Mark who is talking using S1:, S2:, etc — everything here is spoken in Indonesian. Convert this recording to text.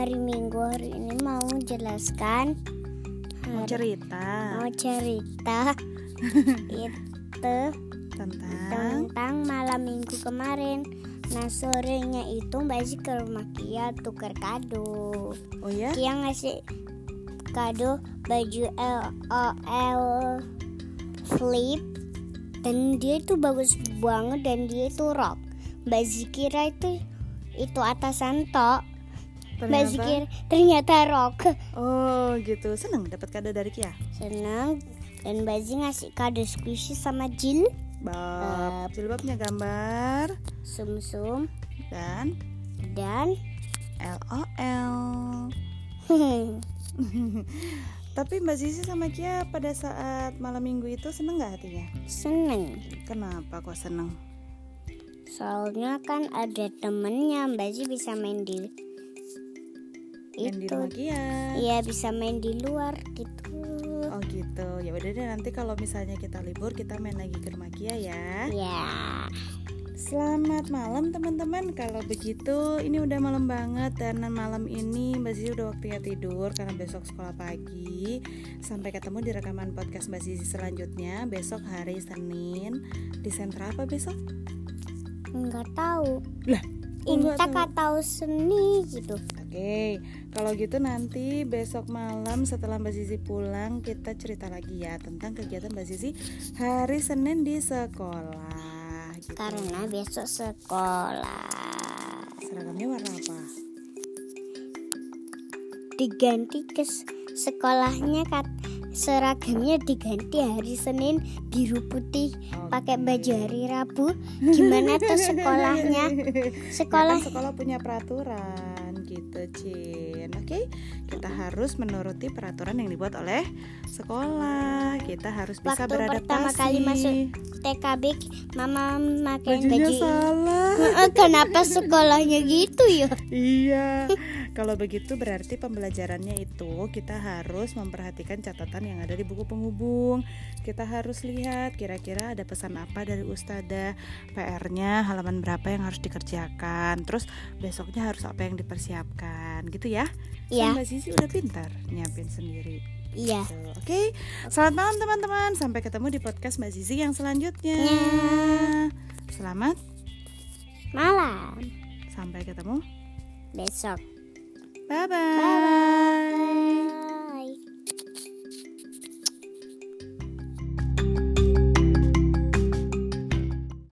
S1: hari Minggu hari ini mau jelaskan
S2: Mau
S1: hari-
S2: cerita
S1: mau cerita itu
S2: tentang
S1: tentang malam minggu kemarin. Nah sorenya itu Mbak Zi ke rumah Kia tuker kado.
S2: Oh ya?
S1: Kia ngasih kado baju LOL flip dan dia itu bagus banget dan dia itu rock. Mbak Zi kira itu itu atasan tok. Mbak Zi
S2: Ternyata
S1: rock.
S2: Oh gitu. Seneng dapat kado dari Kia?
S1: Senang dan Mbak Zi ngasih kado squishy sama Jill,
S2: Bab. Jilbabnya gambar.
S1: Sum-sum.
S2: Dan?
S1: Dan?
S2: LOL Tapi Mbak Zizi sama Kia pada saat malam minggu itu seneng gak hatinya?
S1: seneng.
S2: Kenapa kok seneng?
S1: Soalnya kan ada temennya Mbak Zi bisa main di
S2: Main
S1: itu. Iya bisa main di luar gitu.
S2: Oh gitu ya udah deh nanti kalau misalnya kita libur kita main lagi ke rumah Kia ya
S1: Ya.
S2: Selamat malam teman-teman Kalau begitu ini udah malam banget Dan malam ini Mbak Zizi udah waktunya tidur Karena besok sekolah pagi Sampai ketemu di rekaman podcast Mbak Zizi selanjutnya Besok hari Senin Di sentra apa besok?
S1: Enggak tahu.
S2: Lah, enggak
S1: Inta
S2: tahu?
S1: kak tahu seni gitu.
S2: Oke Kalau gitu nanti besok malam setelah Mbak Zizi pulang Kita cerita lagi ya Tentang kegiatan Mbak Zizi hari Senin di sekolah gitu.
S1: Karena besok sekolah
S2: Seragamnya warna apa?
S1: diganti ke sekolahnya kat seragamnya diganti hari Senin biru putih pakai baju hari Rabu gimana tuh sekolahnya sekolah
S2: Sekolah sekolah punya peraturan gitu, Cin. Oke, kita harus menuruti peraturan yang dibuat oleh sekolah. Kita harus bisa
S1: Waktu
S2: beradaptasi.
S1: pertama kali masuk TKB mama pakai baju
S2: salah.
S1: Kenapa sekolahnya gitu ya
S2: iya. Kalau begitu berarti pembelajarannya itu kita harus memperhatikan catatan yang ada di buku penghubung. Kita harus lihat kira-kira ada pesan apa dari ustazah, PR-nya halaman berapa yang harus dikerjakan. Terus besoknya harus apa yang dipersiapkan, gitu ya.
S1: Iya.
S2: Mbak Zizi udah pintar nyiapin sendiri.
S1: iya
S2: Tuh, Oke, selamat malam teman-teman. Sampai ketemu di podcast Mbak Zizi yang selanjutnya.
S1: Ya.
S2: Selamat,
S1: malam
S2: sampai ketemu.
S1: besok
S2: Bye-bye.
S1: Bye-bye.